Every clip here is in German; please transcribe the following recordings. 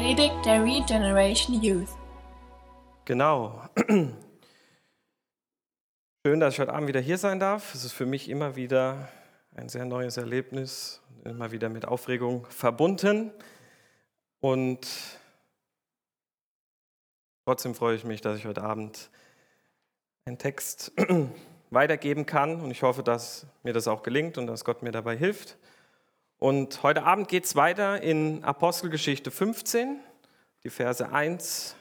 Predigt der Regeneration Youth. Genau. Schön, dass ich heute Abend wieder hier sein darf. Es ist für mich immer wieder ein sehr neues Erlebnis, immer wieder mit Aufregung verbunden. Und trotzdem freue ich mich, dass ich heute Abend einen Text weitergeben kann. Und ich hoffe, dass mir das auch gelingt und dass Gott mir dabei hilft. Und heute Abend geht es weiter in Apostelgeschichte 15, die Verse 1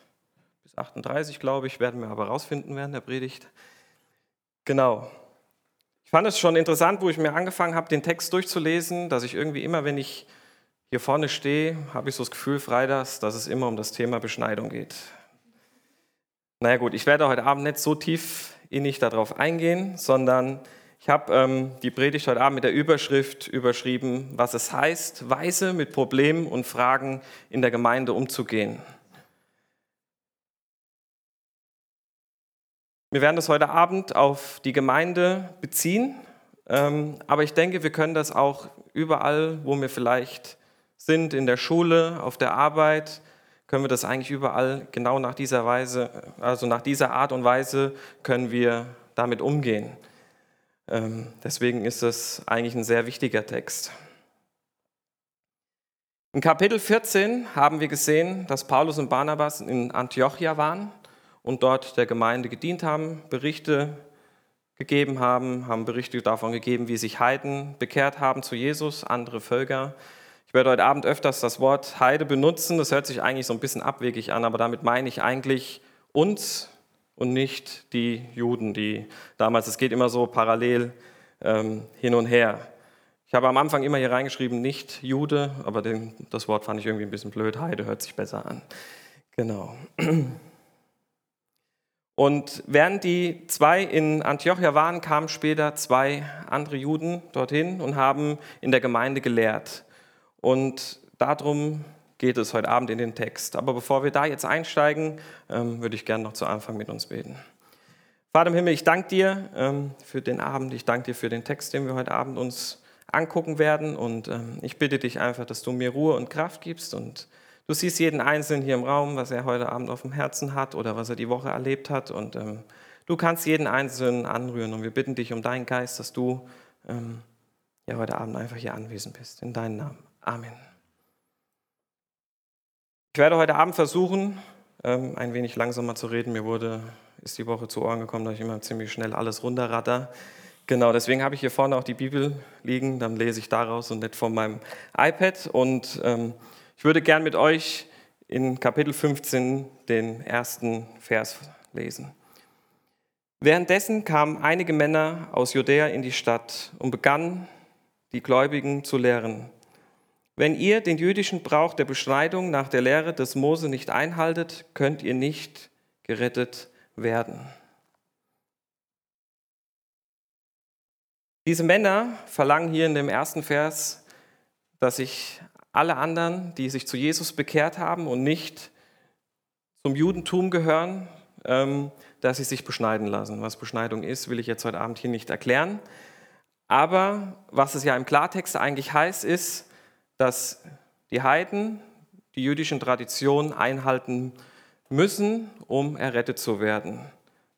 bis 38, glaube ich, werden wir aber rausfinden während der Predigt. Genau. Ich fand es schon interessant, wo ich mir angefangen habe, den Text durchzulesen, dass ich irgendwie immer, wenn ich hier vorne stehe, habe ich so das Gefühl, freitags, dass es immer um das Thema Beschneidung geht. Naja gut, ich werde heute Abend nicht so tief innig darauf eingehen, sondern ich habe ähm, die Predigt heute Abend mit der Überschrift überschrieben, was es heißt, weise mit Problemen und Fragen in der Gemeinde umzugehen. Wir werden das heute Abend auf die Gemeinde beziehen, ähm, aber ich denke, wir können das auch überall, wo wir vielleicht sind, in der Schule, auf der Arbeit, können wir das eigentlich überall genau nach dieser Weise, also nach dieser Art und Weise können wir damit umgehen. Ähm, deswegen ist es eigentlich ein sehr wichtiger Text. In Kapitel 14 haben wir gesehen, dass Paulus und Barnabas in Antiochia waren und dort der Gemeinde gedient haben, Berichte gegeben haben, haben Berichte davon gegeben, wie sich Heiden bekehrt haben zu Jesus, andere Völker. Ich werde heute Abend öfters das Wort Heide benutzen. Das hört sich eigentlich so ein bisschen abwegig an, aber damit meine ich eigentlich uns, und nicht die Juden, die damals, es geht immer so parallel ähm, hin und her. Ich habe am Anfang immer hier reingeschrieben, nicht Jude, aber den, das Wort fand ich irgendwie ein bisschen blöd. Heide hört sich besser an. Genau. Und während die zwei in Antiochia waren, kamen später zwei andere Juden dorthin und haben in der Gemeinde gelehrt. Und darum geht es heute Abend in den Text. Aber bevor wir da jetzt einsteigen, ähm, würde ich gerne noch zu Anfang mit uns beten. Vater im Himmel, ich danke dir ähm, für den Abend, ich danke dir für den Text, den wir heute Abend uns angucken werden und ähm, ich bitte dich einfach, dass du mir Ruhe und Kraft gibst und du siehst jeden Einzelnen hier im Raum, was er heute Abend auf dem Herzen hat oder was er die Woche erlebt hat und du kannst jeden Einzelnen anrühren und wir bitten dich um deinen Geist, dass du ja heute Abend einfach hier anwesend bist. In deinem Namen. Amen. Ich werde heute Abend versuchen, ähm, ein wenig langsamer zu reden. Mir wurde, ist die Woche zu Ohren gekommen, dass ich immer ziemlich schnell alles runterratter. Genau, deswegen habe ich hier vorne auch die Bibel liegen, dann lese ich daraus und nicht von meinem iPad. Und ähm, ich würde gern mit euch in Kapitel 15 den ersten Vers lesen. Währenddessen kamen einige Männer aus Judäa in die Stadt und begannen, die Gläubigen zu lehren. Wenn ihr den jüdischen Brauch der Beschneidung nach der Lehre des Mose nicht einhaltet, könnt ihr nicht gerettet werden. Diese Männer verlangen hier in dem ersten Vers, dass sich alle anderen, die sich zu Jesus bekehrt haben und nicht zum Judentum gehören, ähm, dass sie sich beschneiden lassen. Was Beschneidung ist, will ich jetzt heute Abend hier nicht erklären. Aber was es ja im Klartext eigentlich heißt, ist, dass die Heiden die jüdischen Traditionen einhalten müssen, um errettet zu werden.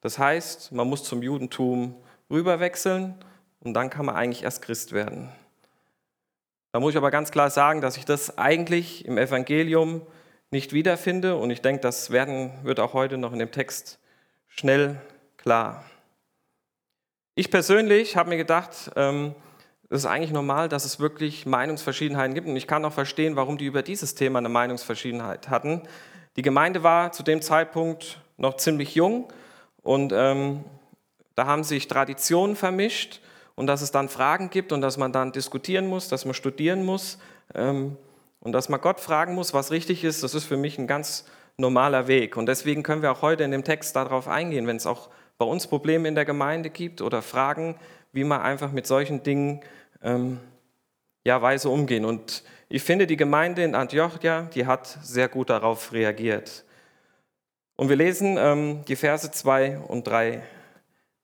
Das heißt, man muss zum Judentum rüberwechseln und dann kann man eigentlich erst Christ werden. Da muss ich aber ganz klar sagen, dass ich das eigentlich im Evangelium nicht wiederfinde und ich denke, das werden, wird auch heute noch in dem Text schnell klar. Ich persönlich habe mir gedacht, ähm, es ist eigentlich normal, dass es wirklich Meinungsverschiedenheiten gibt. Und ich kann auch verstehen, warum die über dieses Thema eine Meinungsverschiedenheit hatten. Die Gemeinde war zu dem Zeitpunkt noch ziemlich jung und ähm, da haben sich Traditionen vermischt und dass es dann Fragen gibt und dass man dann diskutieren muss, dass man studieren muss ähm, und dass man Gott fragen muss, was richtig ist, das ist für mich ein ganz normaler Weg. Und deswegen können wir auch heute in dem Text darauf eingehen, wenn es auch bei uns Probleme in der Gemeinde gibt oder Fragen, wie man einfach mit solchen Dingen ähm, ja, weise umgehen. Und ich finde, die Gemeinde in Antiochia, die hat sehr gut darauf reagiert. Und wir lesen ähm, die Verse 2 und 3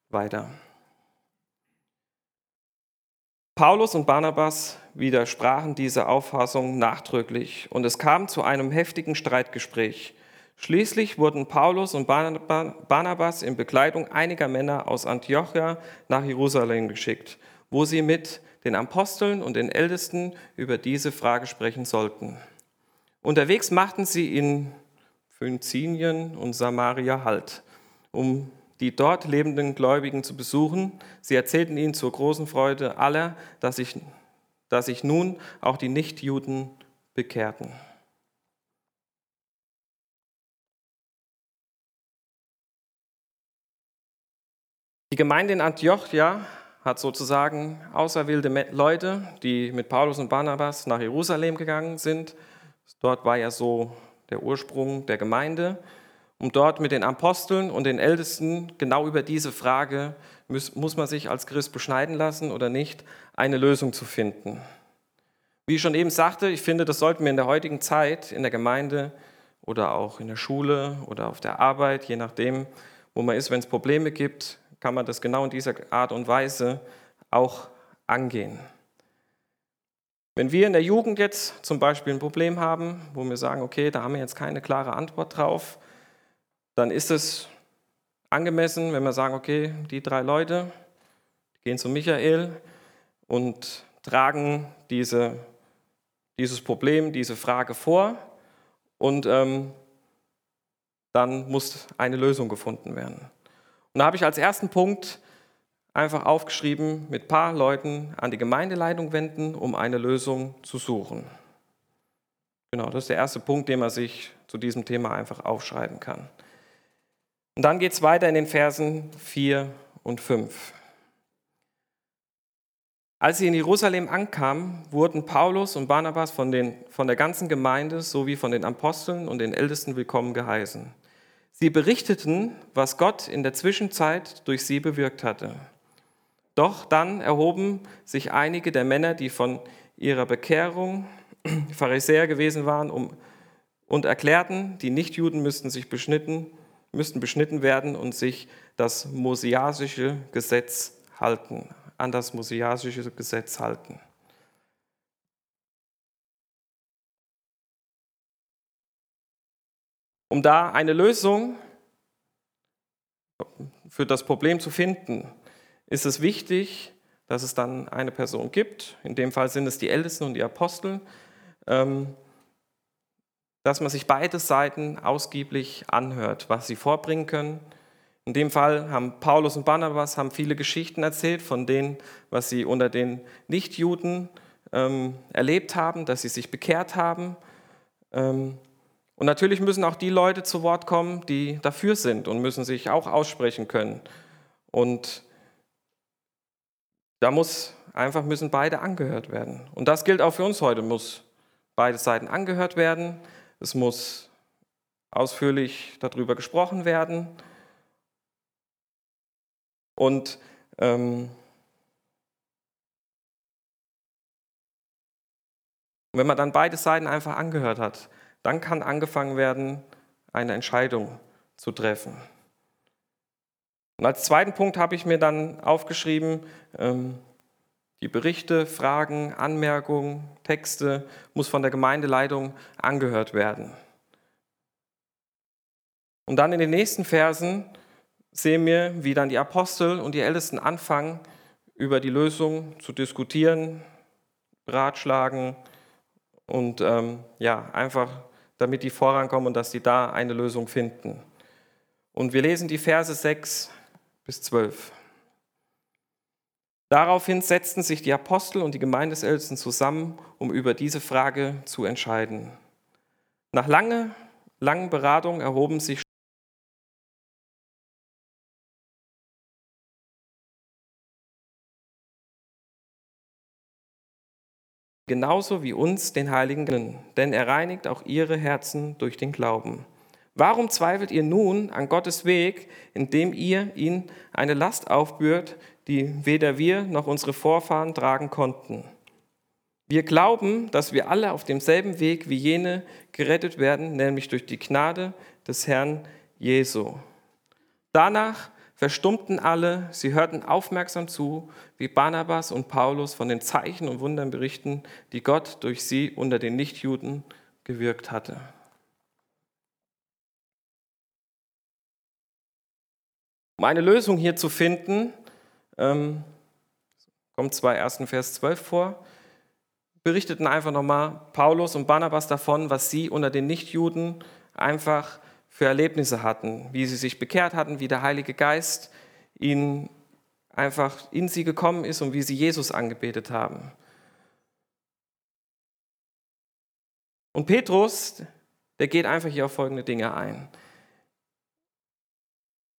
weiter. Paulus und Barnabas widersprachen dieser Auffassung nachdrücklich und es kam zu einem heftigen Streitgespräch. Schließlich wurden Paulus und Barnabas in Begleitung einiger Männer aus Antiochia nach Jerusalem geschickt, wo sie mit den Aposteln und den Ältesten über diese Frage sprechen sollten. Unterwegs machten sie in Phönizien und Samaria Halt, um die dort lebenden Gläubigen zu besuchen. Sie erzählten ihnen zur großen Freude aller, dass sich, dass sich nun auch die Nichtjuden bekehrten. Die Gemeinde in Antiochia hat sozusagen auserwählte Leute, die mit Paulus und Barnabas nach Jerusalem gegangen sind. Dort war ja so der Ursprung der Gemeinde, um dort mit den Aposteln und den Ältesten genau über diese Frage, muss, muss man sich als Christ beschneiden lassen oder nicht, eine Lösung zu finden. Wie ich schon eben sagte, ich finde, das sollten wir in der heutigen Zeit in der Gemeinde oder auch in der Schule oder auf der Arbeit, je nachdem, wo man ist, wenn es Probleme gibt, kann man das genau in dieser Art und Weise auch angehen. Wenn wir in der Jugend jetzt zum Beispiel ein Problem haben, wo wir sagen, okay, da haben wir jetzt keine klare Antwort drauf, dann ist es angemessen, wenn wir sagen, okay, die drei Leute gehen zu Michael und tragen diese, dieses Problem, diese Frage vor und ähm, dann muss eine Lösung gefunden werden. Und da habe ich als ersten Punkt einfach aufgeschrieben, mit ein paar Leuten an die Gemeindeleitung wenden, um eine Lösung zu suchen. Genau, das ist der erste Punkt, den man sich zu diesem Thema einfach aufschreiben kann. Und dann geht es weiter in den Versen 4 und 5. Als sie in Jerusalem ankamen, wurden Paulus und Barnabas von, den, von der ganzen Gemeinde sowie von den Aposteln und den Ältesten willkommen geheißen. Sie berichteten, was Gott in der Zwischenzeit durch sie bewirkt hatte. Doch dann erhoben sich einige der Männer, die von ihrer Bekehrung Pharisäer gewesen waren, um, und erklärten, die Nichtjuden müssten sich beschnitten, müssten beschnitten werden und sich das mosiasische Gesetz halten, an das mosiasische Gesetz halten. Um da eine Lösung für das Problem zu finden, ist es wichtig, dass es dann eine Person gibt, in dem Fall sind es die Ältesten und die Apostel, ähm, dass man sich beide Seiten ausgiebig anhört, was sie vorbringen können. In dem Fall haben Paulus und Barnabas haben viele Geschichten erzählt von denen, was sie unter den Nichtjuden ähm, erlebt haben, dass sie sich bekehrt haben. Ähm, und natürlich müssen auch die Leute zu Wort kommen, die dafür sind und müssen sich auch aussprechen können. Und da muss einfach müssen beide angehört werden. Und das gilt auch für uns heute. Muss beide Seiten angehört werden. Es muss ausführlich darüber gesprochen werden. Und ähm, wenn man dann beide Seiten einfach angehört hat, dann kann angefangen werden, eine Entscheidung zu treffen. Und als zweiten Punkt habe ich mir dann aufgeschrieben, ähm, die Berichte, Fragen, Anmerkungen, Texte muss von der Gemeindeleitung angehört werden. Und dann in den nächsten Versen sehen wir, wie dann die Apostel und die Ältesten anfangen, über die Lösung zu diskutieren, beratschlagen und ähm, ja, einfach damit die vorankommen und dass sie da eine Lösung finden. Und wir lesen die Verse 6 bis 12. Daraufhin setzten sich die Apostel und die Gemeindesältesten zusammen, um über diese Frage zu entscheiden. Nach lange, langen Beratungen erhoben sich genauso wie uns, den Heiligen, denn er reinigt auch ihre Herzen durch den Glauben. Warum zweifelt ihr nun an Gottes Weg, indem ihr ihn eine Last aufbührt, die weder wir noch unsere Vorfahren tragen konnten? Wir glauben, dass wir alle auf demselben Weg wie jene gerettet werden, nämlich durch die Gnade des Herrn Jesu. Danach verstummten alle, sie hörten aufmerksam zu, wie Barnabas und Paulus von den Zeichen und Wundern berichten, die Gott durch sie unter den Nichtjuden gewirkt hatte. Um eine Lösung hier zu finden, ähm, kommt zwar erst in Vers 12 vor, berichteten einfach nochmal Paulus und Barnabas davon, was sie unter den Nichtjuden einfach für Erlebnisse hatten, wie sie sich bekehrt hatten, wie der Heilige Geist ihnen einfach in sie gekommen ist und wie sie Jesus angebetet haben. Und Petrus, der geht einfach hier auf folgende Dinge ein.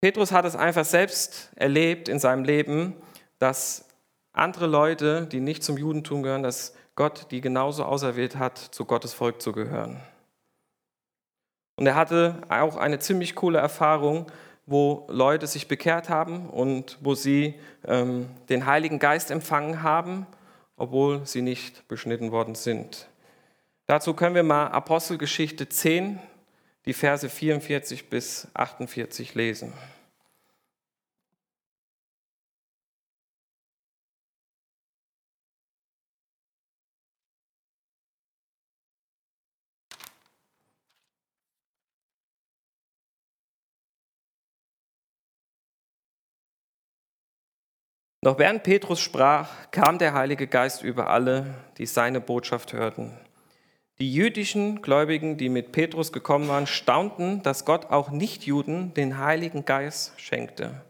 Petrus hat es einfach selbst erlebt in seinem Leben, dass andere Leute, die nicht zum Judentum gehören, dass Gott die genauso auserwählt hat, zu Gottes Volk zu gehören. Und er hatte auch eine ziemlich coole Erfahrung, wo Leute sich bekehrt haben und wo sie ähm, den Heiligen Geist empfangen haben, obwohl sie nicht beschnitten worden sind. Dazu können wir mal Apostelgeschichte 10, die Verse 44 bis 48 lesen. Noch während Petrus sprach, kam der Heilige Geist über alle, die seine Botschaft hörten. Die jüdischen Gläubigen, die mit Petrus gekommen waren, staunten, dass Gott auch Nichtjuden den Heiligen Geist schenkte.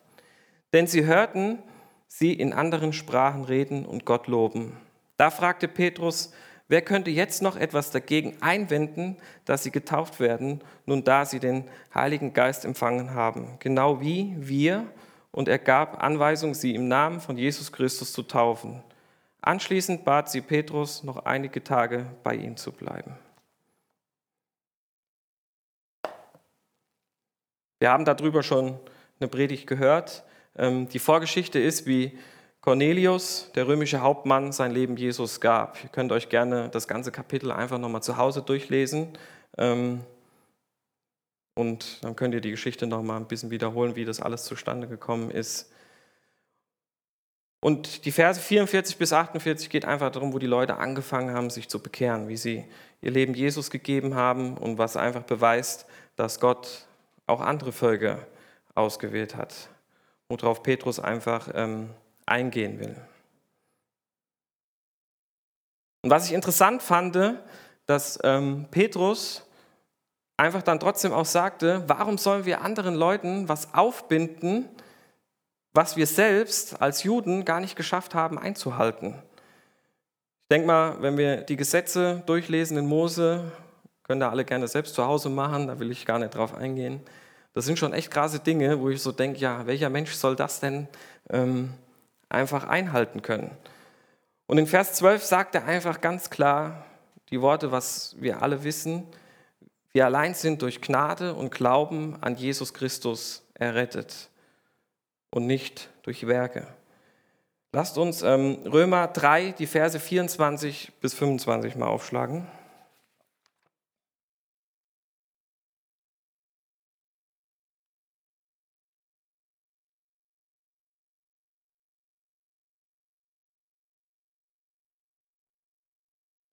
Denn sie hörten sie in anderen Sprachen reden und Gott loben. Da fragte Petrus, wer könnte jetzt noch etwas dagegen einwenden, dass sie getauft werden, nun da sie den Heiligen Geist empfangen haben, genau wie wir und er gab Anweisung, sie im Namen von Jesus Christus zu taufen. Anschließend bat sie Petrus, noch einige Tage bei ihm zu bleiben. Wir haben darüber schon eine Predigt gehört. Ähm, die Vorgeschichte ist, wie Cornelius, der römische Hauptmann, sein Leben Jesus gab. Ihr könnt euch gerne das ganze Kapitel einfach nochmal zu Hause durchlesen. Und dann könnt ihr die Geschichte noch mal ein bisschen wiederholen, wie das alles zustande gekommen ist. Und die Verse 44 bis 48 geht einfach darum, wo die Leute angefangen haben, sich zu bekehren, wie sie ihr Leben Jesus gegeben haben und was einfach beweist, dass Gott auch andere Völker ausgewählt hat, worauf Petrus einfach ähm, eingehen will. Und was ich interessant fand, dass ähm, Petrus einfach dann trotzdem auch sagte, warum sollen wir anderen Leuten was aufbinden, was wir selbst als Juden gar nicht geschafft haben einzuhalten? Ich denke mal, wenn wir die Gesetze durchlesen in Mose, können da alle gerne selbst zu Hause machen, da will ich gar nicht drauf eingehen. Das sind schon echt krasse Dinge, wo ich so denke, ja, welcher Mensch soll das denn ähm, einfach einhalten können? Und in Vers 12 sagt er einfach ganz klar die Worte, was wir alle wissen, wir allein sind durch Gnade und Glauben an Jesus Christus errettet und nicht durch Werke. Lasst uns ähm, Römer 3, die Verse 24 bis 25 mal aufschlagen.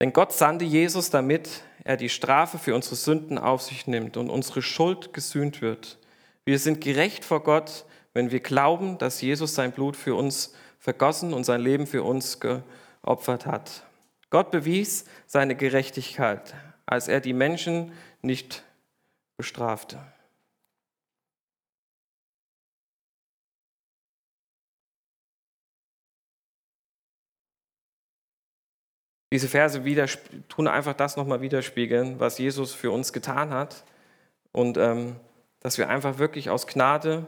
Denn Gott sandte Jesus, damit er die Strafe für unsere Sünden auf sich nimmt und unsere Schuld gesühnt wird. Wir sind gerecht vor Gott, wenn wir glauben, dass Jesus sein Blut für uns vergossen und sein Leben für uns geopfert hat. Gott bewies seine Gerechtigkeit, als er die Menschen nicht bestrafte. Diese Verse tun einfach das nochmal widerspiegeln, was Jesus für uns getan hat und ähm, dass wir einfach wirklich aus Gnade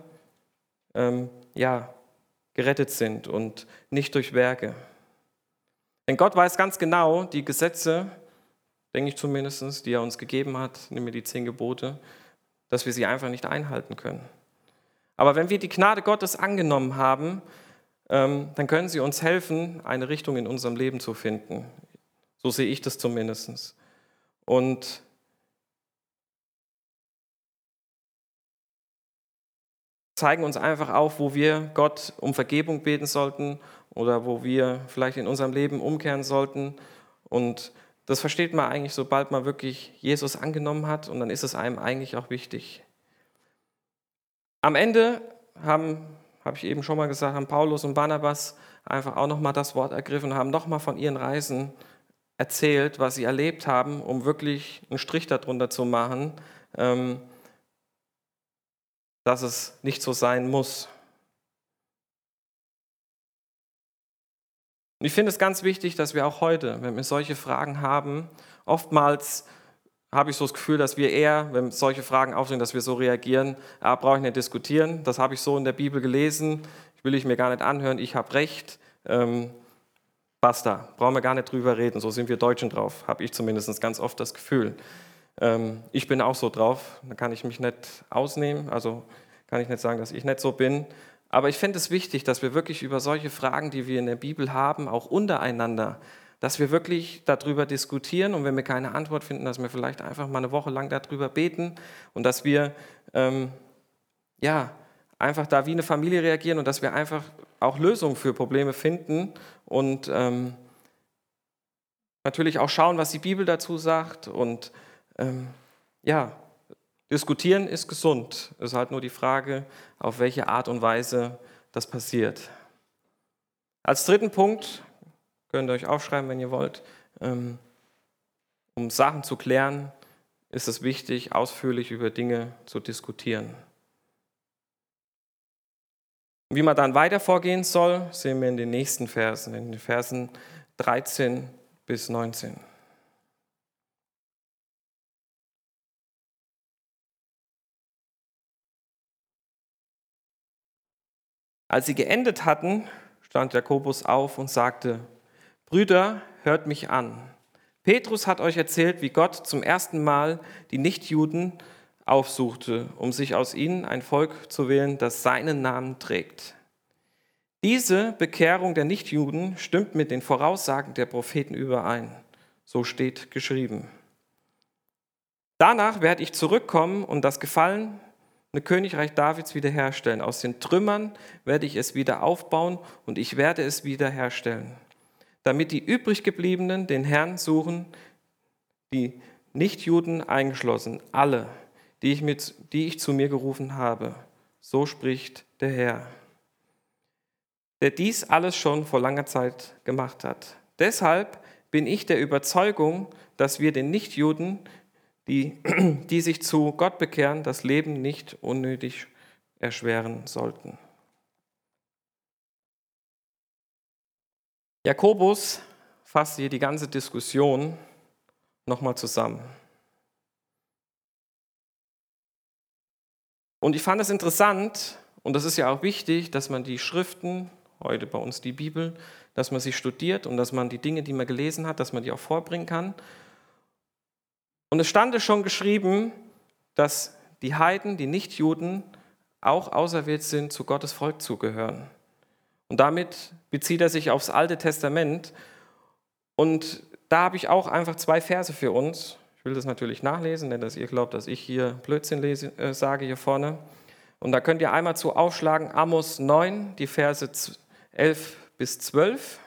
ähm, ja, gerettet sind und nicht durch Werke. Denn Gott weiß ganz genau, die Gesetze, denke ich zumindest, die er uns gegeben hat, nämlich die zehn Gebote, dass wir sie einfach nicht einhalten können. Aber wenn wir die Gnade Gottes angenommen haben, ähm, dann können sie uns helfen, eine Richtung in unserem Leben zu finden. So sehe ich das zumindest. Und zeigen uns einfach auf, wo wir Gott um Vergebung beten sollten oder wo wir vielleicht in unserem Leben umkehren sollten. Und das versteht man eigentlich, sobald man wirklich Jesus angenommen hat und dann ist es einem eigentlich auch wichtig. Am Ende haben, habe ich eben schon mal gesagt, haben Paulus und Barnabas einfach auch nochmal das Wort ergriffen, haben nochmal von ihren Reisen erzählt, was sie erlebt haben, um wirklich einen Strich darunter zu machen, ähm, dass es nicht so sein muss. Und ich finde es ganz wichtig, dass wir auch heute, wenn wir solche Fragen haben, oftmals habe ich so das Gefühl, dass wir eher, wenn solche Fragen aufstehen, dass wir so reagieren, ah, brauche ich nicht diskutieren, das habe ich so in der Bibel gelesen, will ich mir gar nicht anhören, ich habe recht, ähm, basta, brauchen wir gar nicht drüber reden, so sind wir Deutschen drauf, habe ich zumindest ganz oft das Gefühl. Ähm, ich bin auch so drauf, da kann ich mich nicht ausnehmen, also kann ich nicht sagen, dass ich nicht so bin, aber ich finde es wichtig, dass wir wirklich über solche Fragen, die wir in der Bibel haben, auch untereinander, dass wir wirklich darüber diskutieren und wenn wir keine Antwort finden, dass wir vielleicht einfach mal eine Woche lang darüber beten und dass wir ähm, ja einfach da wie eine Familie reagieren und dass wir einfach auch Lösungen für Probleme finden und ähm, natürlich auch schauen, was die Bibel dazu sagt und ähm, ja, Diskutieren ist gesund. Es ist halt nur die Frage, auf welche Art und Weise das passiert. Als dritten Punkt, könnt ihr euch aufschreiben, wenn ihr wollt, ähm, um Sachen zu klären, ist es wichtig, ausführlich über Dinge zu diskutieren. Wie man dann weiter vorgehen soll, sehen wir in den nächsten Versen, in den Versen 13 bis 19. Als sie geendet hatten, stand Jakobus auf und sagte, Brüder, hört mich an. Petrus hat euch erzählt, wie Gott zum ersten Mal die Nichtjuden aufsuchte, um sich aus ihnen ein Volk zu wählen, das seinen Namen trägt. Diese Bekehrung der Nichtjuden stimmt mit den Voraussagen der Propheten überein. So steht geschrieben. Danach werde ich zurückkommen und das Gefallen ein Königreich Davids wiederherstellen. Aus den Trümmern werde ich es wieder aufbauen und ich werde es wiederherstellen, damit die übrig gebliebenen den Herrn suchen, die Nichtjuden eingeschlossen, alle, die ich, mit, die ich zu mir gerufen habe. So spricht der Herr, der dies alles schon vor langer Zeit gemacht hat. Deshalb bin ich der Überzeugung, dass wir den Nichtjuden die, die sich zu Gott bekehren, das Leben nicht unnötig erschweren sollten. Jakobus fasst hier die ganze Diskussion nochmal zusammen. Und ich fand es interessant, und das ist ja auch wichtig, dass man die Schriften, heute bei uns die Bibel, dass man sie studiert und dass man die Dinge, die man gelesen hat, dass man die auch vorbringen kann. Und es stand schon geschrieben, dass die Heiden, die Nichtjuden, auch auserwählt sind, zu Gottes Volk zugehören. Und damit bezieht er sich aufs Alte Testament. Und da habe ich auch einfach zwei Verse für uns. Ich will das natürlich nachlesen, denn dass ihr glaubt, dass ich hier Blödsinn lese, äh, sage hier vorne. Und da könnt ihr einmal zu aufschlagen, Amos 9, die Verse 11 bis 12.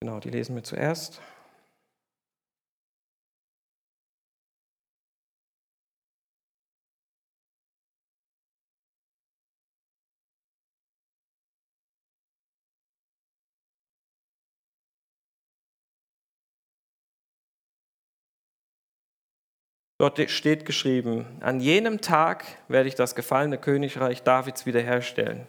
Genau, die lesen wir zuerst. Dort steht geschrieben, an jenem Tag werde ich das gefallene Königreich Davids wiederherstellen.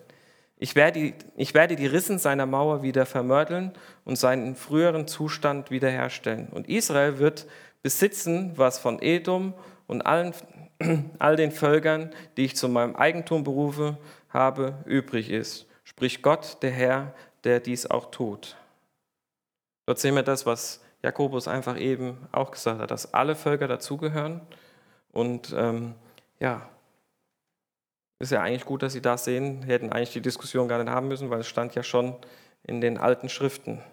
Ich werde, die, ich werde die Rissen seiner Mauer wieder vermörteln und seinen früheren Zustand wiederherstellen. Und Israel wird besitzen, was von Edom und allen, all den Völkern, die ich zu meinem Eigentum berufe habe, übrig ist. Spricht Gott, der Herr, der dies auch tut. Dort sehen wir das, was Jakobus einfach eben auch gesagt hat, dass alle Völker dazugehören. Und ähm, ja, ist ja eigentlich gut, dass Sie das sehen. Wir hätten eigentlich die Diskussion gar nicht haben müssen, weil es stand ja schon in den alten Schriften.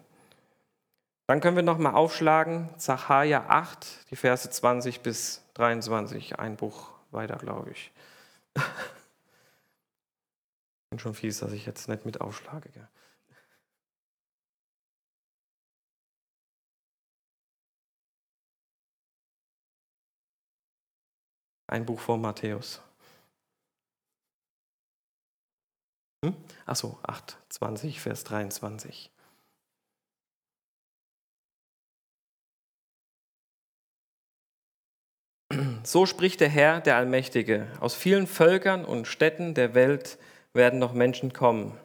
Dann können wir nochmal aufschlagen, Zachariah 8, die Verse 20 bis 23, ein Buch weiter, glaube ich. Bin schon fies, dass ich jetzt nicht mit aufschlage. Gell? Ein Buch vor Matthäus. Hm? Achso, 8, 20, Vers 23. So spricht der Herr, der Allmächtige. Aus vielen Völkern und Städten der Welt werden noch Menschen kommen.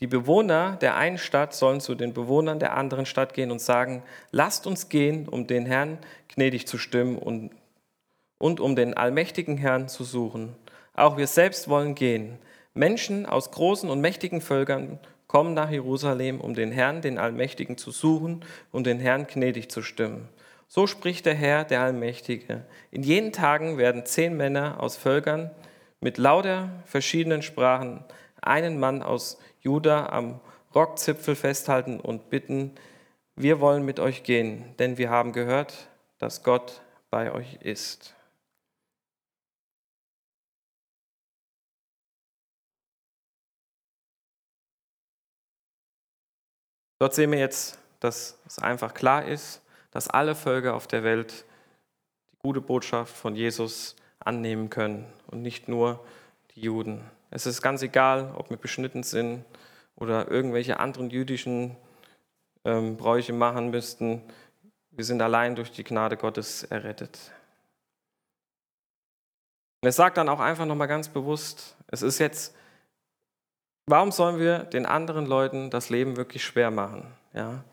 Die Bewohner der einen Stadt sollen zu den Bewohnern der anderen Stadt gehen und sagen, lasst uns gehen, um den Herrn gnädig zu stimmen und, und um den allmächtigen Herrn zu suchen. Auch wir selbst wollen gehen. Menschen aus großen und mächtigen Völkern kommen nach Jerusalem, um den Herrn, den Allmächtigen, zu suchen und den Herrn gnädig zu stimmen. So spricht der Herr, der Allmächtige. In jenen Tagen werden zehn Männer aus Völkern mit lauter verschiedenen Sprachen einen Mann aus Juda am Rockzipfel festhalten und bitten, wir wollen mit euch gehen, denn wir haben gehört, dass Gott bei euch ist. Dort sehen wir jetzt, dass es einfach klar ist, dass alle Völker auf der Welt die gute Botschaft von Jesus annehmen können und nicht nur die Juden. Es ist ganz egal, ob wir beschnitten sind oder irgendwelche anderen jüdischen ähm, Bräuche machen müssten. Wir sind allein durch die Gnade Gottes errettet. Und er sagt dann auch einfach nochmal ganz bewusst, es ist jetzt, warum sollen wir den anderen Leuten das Leben wirklich schwer machen? Ja?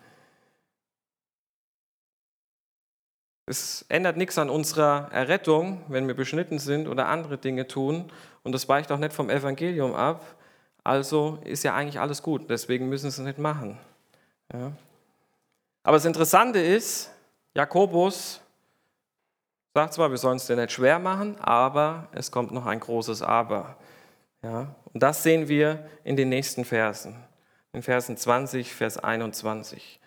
Es ändert nichts an unserer Errettung, wenn wir beschnitten sind oder andere Dinge tun. Und das weicht auch nicht vom Evangelium ab. Also ist ja eigentlich alles gut. Deswegen müssen sie es nicht machen. Ja. Aber das Interessante ist, Jakobus sagt zwar, wir sollen es dir nicht schwer machen, aber es kommt noch ein großes Aber. Ja. Und das sehen wir in den nächsten Versen. In Versen 20, Vers 21.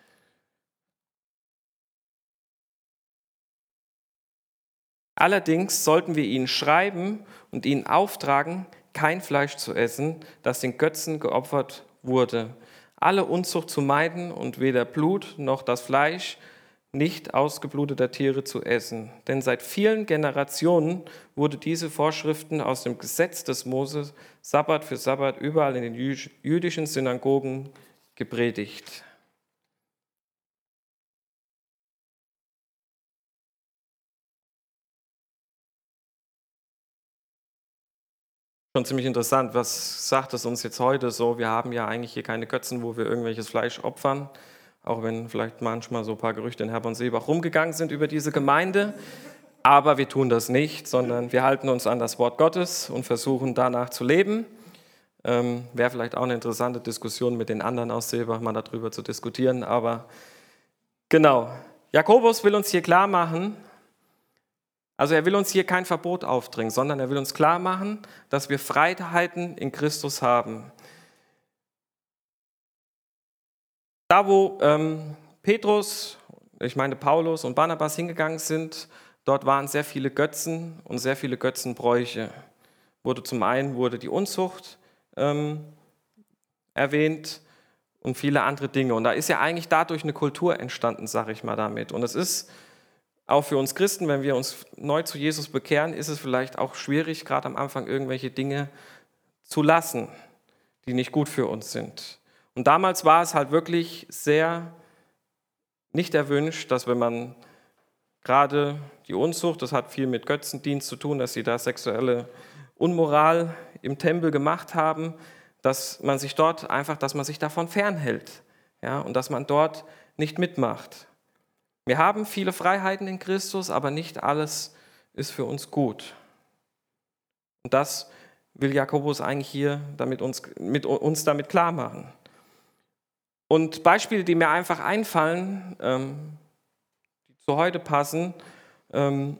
Allerdings sollten wir ihnen schreiben und ihnen auftragen, kein Fleisch zu essen, das den Götzen geopfert wurde, alle Unzucht zu meiden und weder Blut noch das Fleisch nicht ausgebluteter Tiere zu essen. Denn seit vielen Generationen wurde diese Vorschriften aus dem Gesetz des Moses Sabbat für Sabbat überall in den jüdischen Synagogen gepredigt. Schon ziemlich interessant, was sagt es uns jetzt heute so? Wir haben ja eigentlich hier keine Götzen, wo wir irgendwelches Fleisch opfern, auch wenn vielleicht manchmal so ein paar Gerüchte in Herborn-Seebach rumgegangen sind über diese Gemeinde. Aber wir tun das nicht, sondern wir halten uns an das Wort Gottes und versuchen danach zu leben. Ähm, Wäre vielleicht auch eine interessante Diskussion mit den anderen aus Seebach, mal darüber zu diskutieren. Aber genau, Jakobus will uns hier klar machen, also er will uns hier kein Verbot aufdringen, sondern er will uns klar machen, dass wir Freiheiten in Christus haben. Da, wo ähm, Petrus, ich meine Paulus und Barnabas hingegangen sind, dort waren sehr viele Götzen und sehr viele Götzenbräuche. Wurde zum einen wurde die Unzucht ähm, erwähnt und viele andere Dinge. Und da ist ja eigentlich dadurch eine Kultur entstanden, sage ich mal damit. Und es ist auch für uns Christen, wenn wir uns neu zu Jesus bekehren, ist es vielleicht auch schwierig, gerade am Anfang irgendwelche Dinge zu lassen, die nicht gut für uns sind. Und damals war es halt wirklich sehr nicht erwünscht, dass wenn man gerade die Unzucht, das hat viel mit Götzendienst zu tun, dass sie da sexuelle Unmoral im Tempel gemacht haben, dass man sich dort einfach, dass man sich davon fernhält, ja, und dass man dort nicht mitmacht. Wir haben viele Freiheiten in Christus, aber nicht alles ist für uns gut. Und das will Jakobus eigentlich hier damit uns, mit uns damit klar machen. Und Beispiele, die mir einfach einfallen, ähm, die zu heute passen, ähm,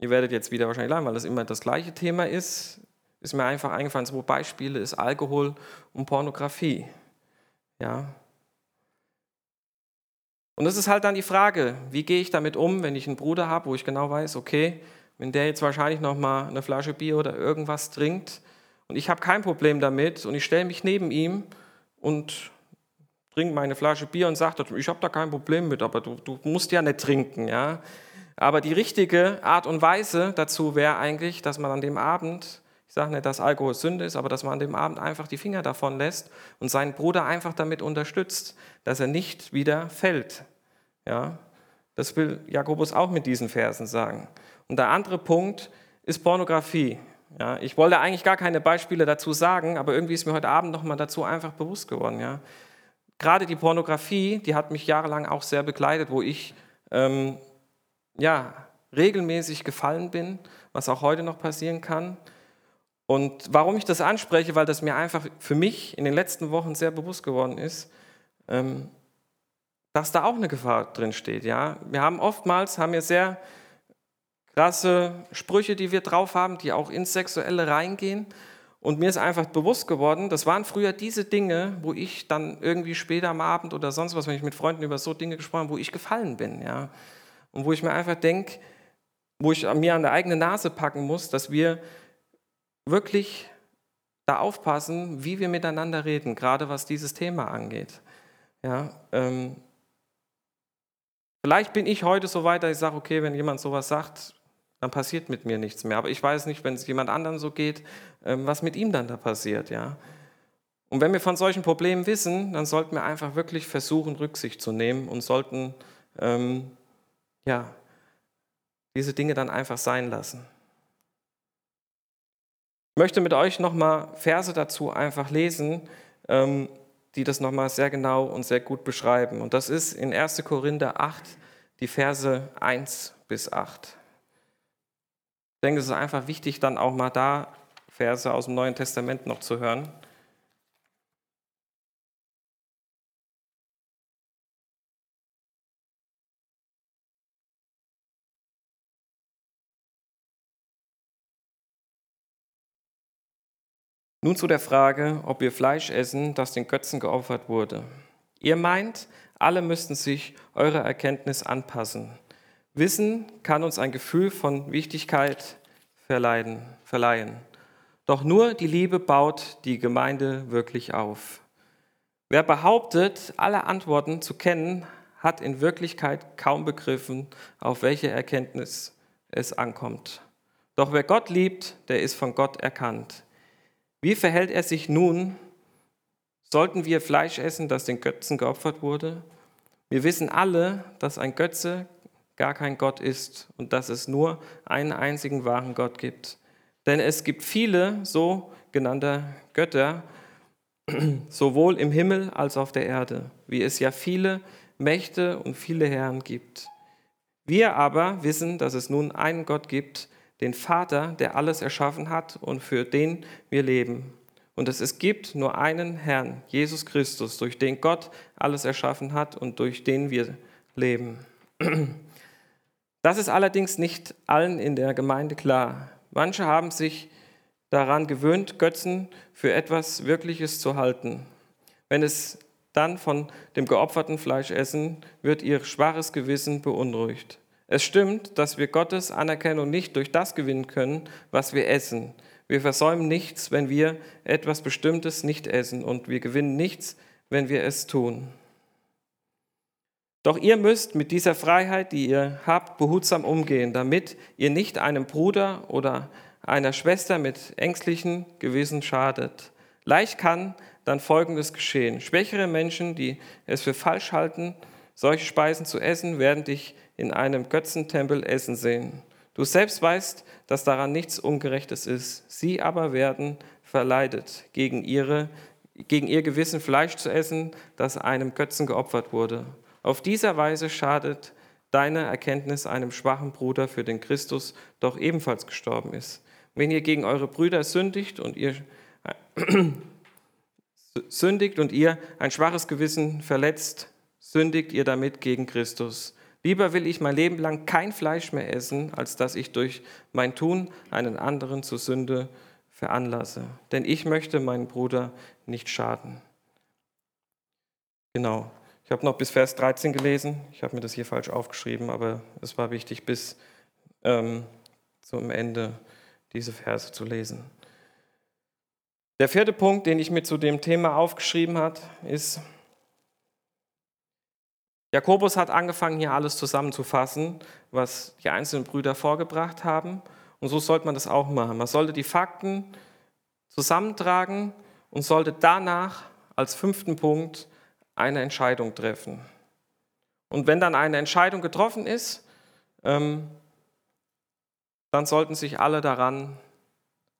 ihr werdet jetzt wieder wahrscheinlich lachen, weil das immer das gleiche Thema ist, ist mir einfach eingefallen, zwei Beispiele ist Alkohol und Pornografie. Ja, und das ist halt dann die Frage, wie gehe ich damit um, wenn ich einen Bruder habe, wo ich genau weiß, okay, wenn der jetzt wahrscheinlich noch mal eine Flasche Bier oder irgendwas trinkt und ich habe kein Problem damit und ich stelle mich neben ihm und trinke meine Flasche Bier und sage, ich habe da kein Problem mit, aber du, du musst ja nicht trinken. Ja? Aber die richtige Art und Weise dazu wäre eigentlich, dass man an dem Abend, ich sage nicht, dass Alkohol Sünde ist, aber dass man an dem Abend einfach die Finger davon lässt und seinen Bruder einfach damit unterstützt, dass er nicht wieder fällt. Ja? Das will Jakobus auch mit diesen Versen sagen. Und der andere Punkt ist Pornografie. Ja, ich wollte eigentlich gar keine Beispiele dazu sagen, aber irgendwie ist mir heute Abend nochmal dazu einfach bewusst geworden. Ja. Gerade die Pornografie, die hat mich jahrelang auch sehr begleitet, wo ich ähm, ja, regelmäßig gefallen bin, was auch heute noch passieren kann. Und warum ich das anspreche, weil das mir einfach für mich in den letzten Wochen sehr bewusst geworden ist, ähm, dass da auch eine Gefahr drin steht. Ja? Wir haben oftmals, haben wir sehr krasse Sprüche, die wir drauf haben, die auch ins Sexuelle reingehen. Und mir ist einfach bewusst geworden, das waren früher diese Dinge, wo ich dann irgendwie später am Abend oder sonst was, wenn ich mit Freunden über so Dinge gesprochen habe, wo ich gefallen bin. Ja. Und wo ich mir einfach denke, wo ich mir an der eigenen Nase packen muss, dass wir wirklich da aufpassen, wie wir miteinander reden, gerade was dieses Thema angeht. Ja, ähm, vielleicht bin ich heute so weit, dass ich sage, okay, wenn jemand sowas sagt, dann passiert mit mir nichts mehr. Aber ich weiß nicht, wenn es jemand anderen so geht, ähm, was mit ihm dann da passiert. Ja? Und wenn wir von solchen Problemen wissen, dann sollten wir einfach wirklich versuchen, Rücksicht zu nehmen und sollten ähm, ja, diese Dinge dann einfach sein lassen. Ich möchte mit euch nochmal Verse dazu einfach lesen, ähm, die das nochmal sehr genau und sehr gut beschreiben. Und das ist in 1. Korinther 8, die Verse 1 bis 8. Ich denke, es ist einfach wichtig, dann auch mal da Verse aus dem Neuen Testament noch zu hören. Nun zu der Frage, ob wir Fleisch essen, das den Götzen geopfert wurde. Ihr meint, alle müssten sich eurer Erkenntnis anpassen. Wissen kann uns ein Gefühl von Wichtigkeit verleihen. Doch nur die Liebe baut die Gemeinde wirklich auf. Wer behauptet, alle Antworten zu kennen, hat in Wirklichkeit kaum begriffen, auf welche Erkenntnis es ankommt. Doch wer Gott liebt, der ist von Gott erkannt. Wie verhält er sich nun? Sollten wir Fleisch essen, das den Götzen geopfert wurde? Wir wissen alle, dass ein Götze gar kein Gott ist und dass es nur einen einzigen wahren Gott gibt. Denn es gibt viele sogenannte Götter, sowohl im Himmel als auf der Erde, wie es ja viele Mächte und viele Herren gibt. Wir aber wissen, dass es nun einen Gott gibt, den Vater, der alles erschaffen hat und für den wir leben. Und dass es gibt nur einen Herrn, Jesus Christus, durch den Gott alles erschaffen hat und durch den wir leben. Das ist allerdings nicht allen in der Gemeinde klar. Manche haben sich daran gewöhnt, Götzen für etwas Wirkliches zu halten. Wenn es dann von dem geopferten Fleisch essen, wird ihr schwaches Gewissen beunruhigt. Es stimmt, dass wir Gottes Anerkennung nicht durch das gewinnen können, was wir essen. Wir versäumen nichts, wenn wir etwas Bestimmtes nicht essen und wir gewinnen nichts, wenn wir es tun. Doch ihr müsst mit dieser Freiheit, die ihr habt, behutsam umgehen, damit ihr nicht einem Bruder oder einer Schwester mit ängstlichen Gewissen schadet. Leicht kann dann Folgendes geschehen. Schwächere Menschen, die es für falsch halten, solche Speisen zu essen, werden dich in einem Götzentempel essen sehen. Du selbst weißt, dass daran nichts Ungerechtes ist. Sie aber werden verleidet, gegen, ihre, gegen ihr Gewissen Fleisch zu essen, das einem Götzen geopfert wurde. Auf dieser Weise schadet deine Erkenntnis einem schwachen Bruder, für den Christus doch ebenfalls gestorben ist. Wenn ihr gegen eure Brüder sündigt und ihr sündigt und ihr ein schwaches Gewissen verletzt, sündigt ihr damit gegen Christus. Lieber will ich mein Leben lang kein Fleisch mehr essen, als dass ich durch mein Tun einen anderen zur Sünde veranlasse. Denn ich möchte meinen Bruder nicht schaden. Genau. Ich habe noch bis Vers 13 gelesen. Ich habe mir das hier falsch aufgeschrieben, aber es war wichtig, bis ähm, zum Ende diese Verse zu lesen. Der vierte Punkt, den ich mir zu dem Thema aufgeschrieben habe, ist, Jakobus hat angefangen, hier alles zusammenzufassen, was die einzelnen Brüder vorgebracht haben. Und so sollte man das auch machen. Man sollte die Fakten zusammentragen und sollte danach als fünften Punkt eine Entscheidung treffen. Und wenn dann eine Entscheidung getroffen ist, ähm, dann sollten sich alle daran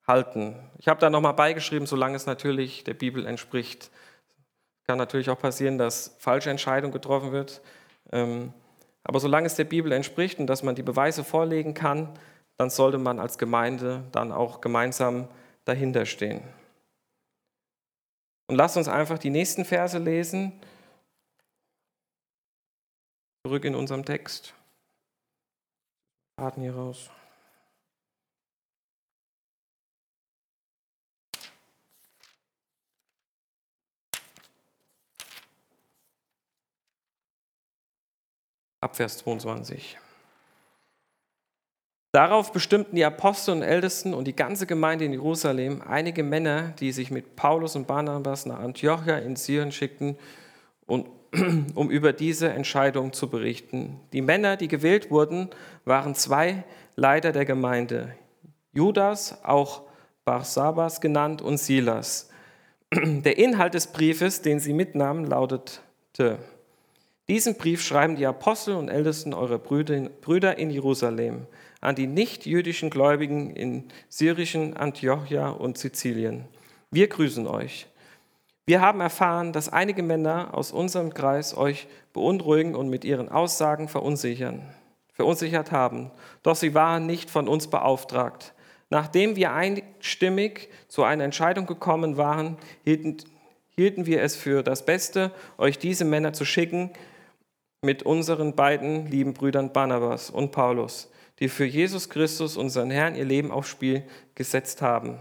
halten. Ich habe da nochmal beigeschrieben, solange es natürlich der Bibel entspricht. Kann natürlich auch passieren, dass falsche Entscheidung getroffen wird. Ähm, aber solange es der Bibel entspricht und dass man die Beweise vorlegen kann, dann sollte man als Gemeinde dann auch gemeinsam dahinter stehen. Und lasst uns einfach die nächsten Verse lesen. Zurück in unserem Text. Karten hier raus. ab Vers 22. Darauf bestimmten die Apostel und Ältesten und die ganze Gemeinde in Jerusalem einige Männer, die sich mit Paulus und Barnabas nach Antiochia in Syrien schickten, um über diese Entscheidung zu berichten. Die Männer, die gewählt wurden, waren zwei Leiter der Gemeinde, Judas, auch Barsabas genannt, und Silas. Der Inhalt des Briefes, den sie mitnahmen, lautete, diesen Brief schreiben die Apostel und Ältesten eurer Brüder in Jerusalem an die nichtjüdischen Gläubigen in syrischen Antiochia und Sizilien. Wir grüßen euch. Wir haben erfahren, dass einige Männer aus unserem Kreis euch beunruhigen und mit ihren Aussagen verunsichern, verunsichert haben. Doch sie waren nicht von uns beauftragt. Nachdem wir einstimmig zu einer Entscheidung gekommen waren, hielten, hielten wir es für das Beste, euch diese Männer zu schicken, mit unseren beiden lieben Brüdern Barnabas und Paulus, die für Jesus Christus, unseren Herrn, ihr Leben aufs Spiel gesetzt haben.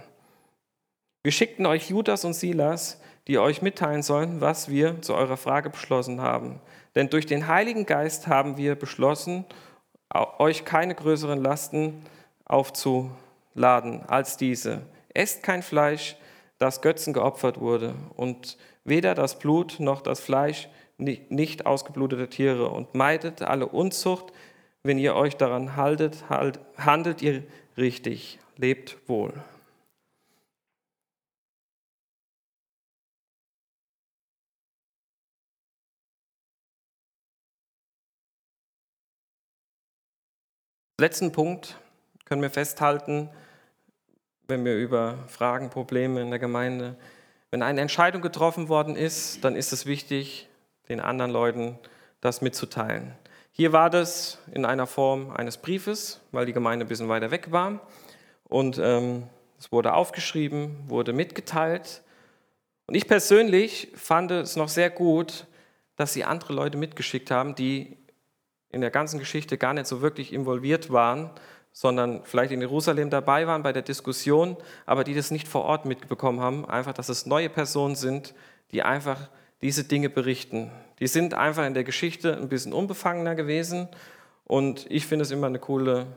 Wir schickten euch Judas und Silas, die euch mitteilen sollen, was wir zu eurer Frage beschlossen haben. Denn durch den Heiligen Geist haben wir beschlossen, euch keine größeren Lasten aufzuladen als diese. Esst kein Fleisch, das Götzen geopfert wurde, und weder das Blut noch das Fleisch nicht ausgeblutete Tiere und meidet alle Unzucht. Wenn ihr euch daran haltet, halt, handelt ihr richtig, lebt wohl. Letzten Punkt können wir festhalten, wenn wir über Fragen, Probleme in der Gemeinde, wenn eine Entscheidung getroffen worden ist, dann ist es wichtig, den anderen Leuten das mitzuteilen. Hier war das in einer Form eines Briefes, weil die Gemeinde ein bisschen weiter weg war. Und ähm, es wurde aufgeschrieben, wurde mitgeteilt. Und ich persönlich fand es noch sehr gut, dass sie andere Leute mitgeschickt haben, die in der ganzen Geschichte gar nicht so wirklich involviert waren, sondern vielleicht in Jerusalem dabei waren bei der Diskussion, aber die das nicht vor Ort mitbekommen haben. Einfach, dass es neue Personen sind, die einfach diese Dinge berichten. Die sind einfach in der Geschichte ein bisschen unbefangener gewesen und ich finde es immer eine coole,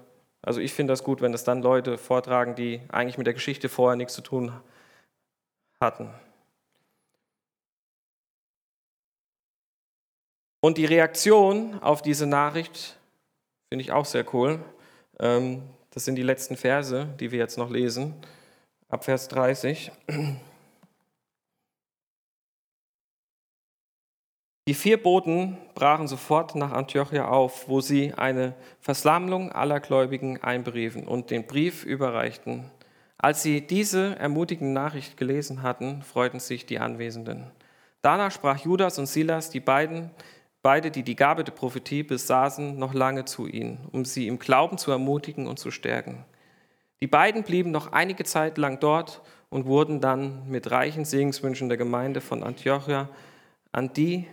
also ich finde das gut, wenn es dann Leute vortragen, die eigentlich mit der Geschichte vorher nichts zu tun hatten. Und die Reaktion auf diese Nachricht finde ich auch sehr cool. Ähm, das sind die letzten Verse, die wir jetzt noch lesen, ab Vers 30. Die vier Boten brachen sofort nach Antiochia auf, wo sie eine Versammlung aller Gläubigen einberiefen und den Brief überreichten. Als sie diese ermutigende Nachricht gelesen hatten, freuten sich die Anwesenden. Danach sprach Judas und Silas, die beiden, beide, die die Gabe der Prophetie besaßen, noch lange zu ihnen, um sie im Glauben zu ermutigen und zu stärken. Die beiden blieben noch einige Zeit lang dort und wurden dann mit reichen Segenswünschen der Gemeinde von Antiochia an die,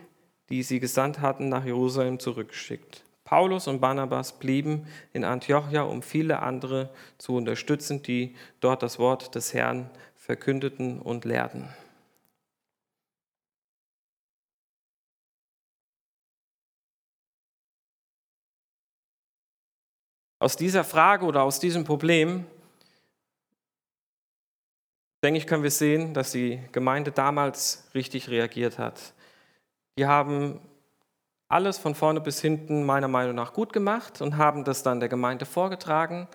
die sie gesandt hatten, nach Jerusalem zurückgeschickt. Paulus und Barnabas blieben in Antiochia, um viele andere zu unterstützen, die dort das Wort des Herrn verkündeten und lehrten. Aus dieser Frage oder aus diesem Problem denke ich, können wir sehen, dass die Gemeinde damals richtig reagiert hat. Die haben alles von vorne bis hinten meiner Meinung nach gut gemacht und haben das dann der Gemeinde vorgetragen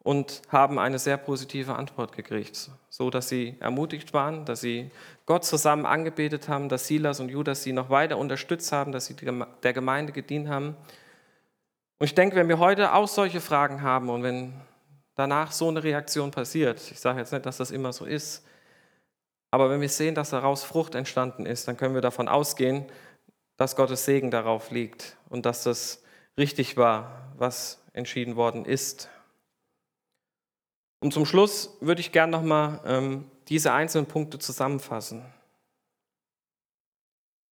und haben eine sehr positive Antwort gekriegt, so dass sie ermutigt waren, dass sie Gott zusammen angebetet haben, dass Silas und Judas sie noch weiter unterstützt haben, dass sie der Gemeinde gedient haben. Und ich denke, wenn wir heute auch solche Fragen haben und wenn danach so eine Reaktion passiert, ich sage jetzt nicht, dass das immer so ist, aber wenn wir sehen, dass daraus Frucht entstanden ist, dann können wir davon ausgehen, dass Gottes Segen darauf liegt und dass das richtig war, was entschieden worden ist. Und zum Schluss würde ich gerne nochmal ähm, diese einzelnen Punkte zusammenfassen.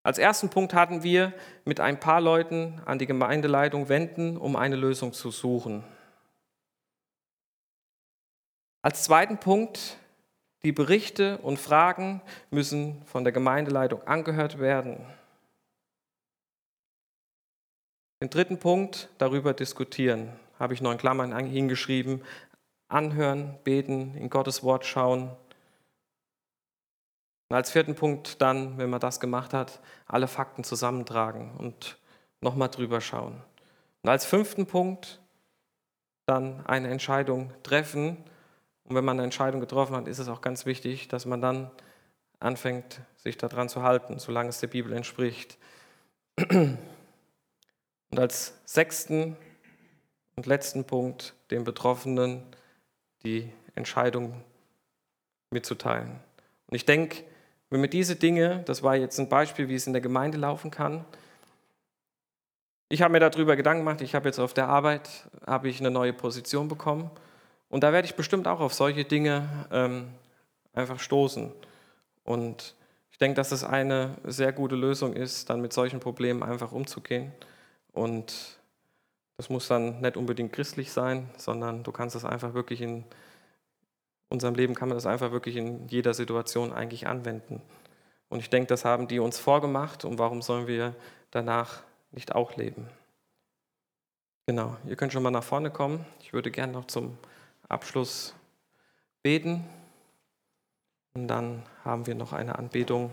Als ersten Punkt hatten wir mit ein paar Leuten an die Gemeindeleitung wenden, um eine Lösung zu suchen. Als zweiten Punkt, die Berichte und Fragen müssen von der Gemeindeleitung angehört werden. Den dritten Punkt, darüber diskutieren, habe ich noch in Klammern hingeschrieben, anhören, beten, in Gottes Wort schauen. Und als vierten Punkt dann, wenn man das gemacht hat, alle Fakten zusammentragen und nochmal drüber schauen. Und als fünften Punkt dann eine Entscheidung treffen. Und wenn man eine Entscheidung getroffen hat, ist es auch ganz wichtig, dass man dann anfängt, sich daran zu halten, solange es der Bibel entspricht. Und als sechsten und letzten Punkt den Betroffenen die Entscheidung mitzuteilen. Und ich denke, wenn wir diese Dinge, das war jetzt ein Beispiel, wie es in der Gemeinde laufen kann, ich habe mir darüber Gedanken gemacht, ich habe jetzt auf der Arbeit habe ich eine neue Position bekommen und da werde ich bestimmt auch auf solche Dinge ähm, einfach stoßen. Und ich denke, dass es eine sehr gute Lösung ist, dann mit solchen Problemen einfach umzugehen. Und das muss dann nicht unbedingt christlich sein, sondern du kannst es einfach wirklich in unserem Leben, kann man das einfach wirklich in jeder Situation eigentlich anwenden. Und ich denke, das haben die uns vorgemacht und warum sollen wir danach nicht auch leben? Genau, ihr könnt schon mal nach vorne kommen. Ich würde gerne noch zum Abschluss beten und dann haben wir noch eine Anbetung.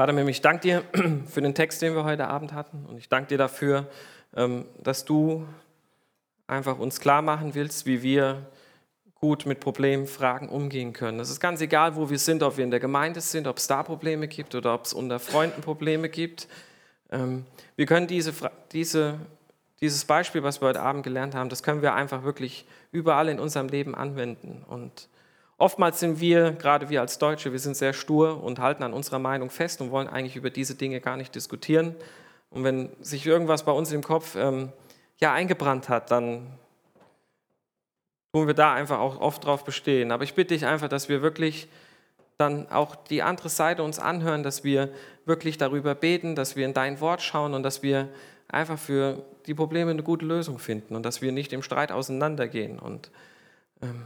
Vater, ich danke dir für den Text, den wir heute Abend hatten. Und ich danke dir dafür, ähm, dass du einfach uns klar machen willst, wie wir gut mit Problemen, Fragen umgehen können. Es ist ganz egal, wo wir sind, ob wir in der Gemeinde sind, ob es da Probleme gibt oder ob es unter Freunden Probleme gibt. Ähm, wir können diese, diese, dieses Beispiel, was wir heute Abend gelernt haben, das können wir einfach wirklich überall in unserem Leben anwenden. Und Oftmals sind wir, gerade wir als Deutsche, wir sind sehr stur und halten an unserer Meinung fest und wollen eigentlich über diese Dinge gar nicht diskutieren. Und wenn sich irgendwas bei uns im Kopf ähm, ja eingebrannt hat, dann tun wir da einfach auch oft drauf bestehen. Aber ich bitte dich einfach, dass wir wirklich dann auch die andere Seite uns anhören, dass wir wirklich darüber beten, dass wir in dein Wort schauen und dass wir einfach für die Probleme eine gute Lösung finden und dass wir nicht im Streit auseinandergehen. Und ähm,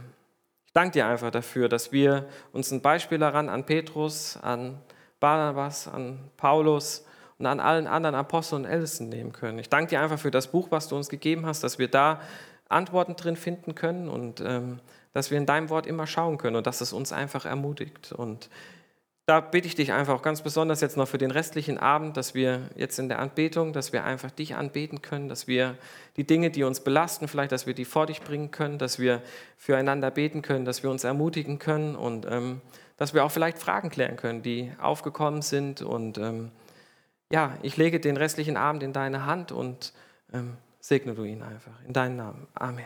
danke dir einfach dafür, dass wir uns ein Beispiel daran an Petrus, an Barnabas, an Paulus und an allen anderen Aposteln und Ältesten nehmen können. Ich danke dir einfach für das Buch, was du uns gegeben hast, dass wir da Antworten drin finden können und ähm, dass wir in deinem Wort immer schauen können und dass es uns einfach ermutigt. Und da bitte ich dich einfach auch ganz besonders jetzt noch für den restlichen Abend, dass wir jetzt in der Anbetung, dass wir einfach dich anbeten können, dass wir die Dinge, die uns belasten, vielleicht, dass wir die vor dich bringen können, dass wir füreinander beten können, dass wir uns ermutigen können und ähm, dass wir auch vielleicht Fragen klären können, die aufgekommen sind. Und ähm, ja, ich lege den restlichen Abend in deine Hand und ähm, segne du ihn einfach. In deinen Namen. Amen.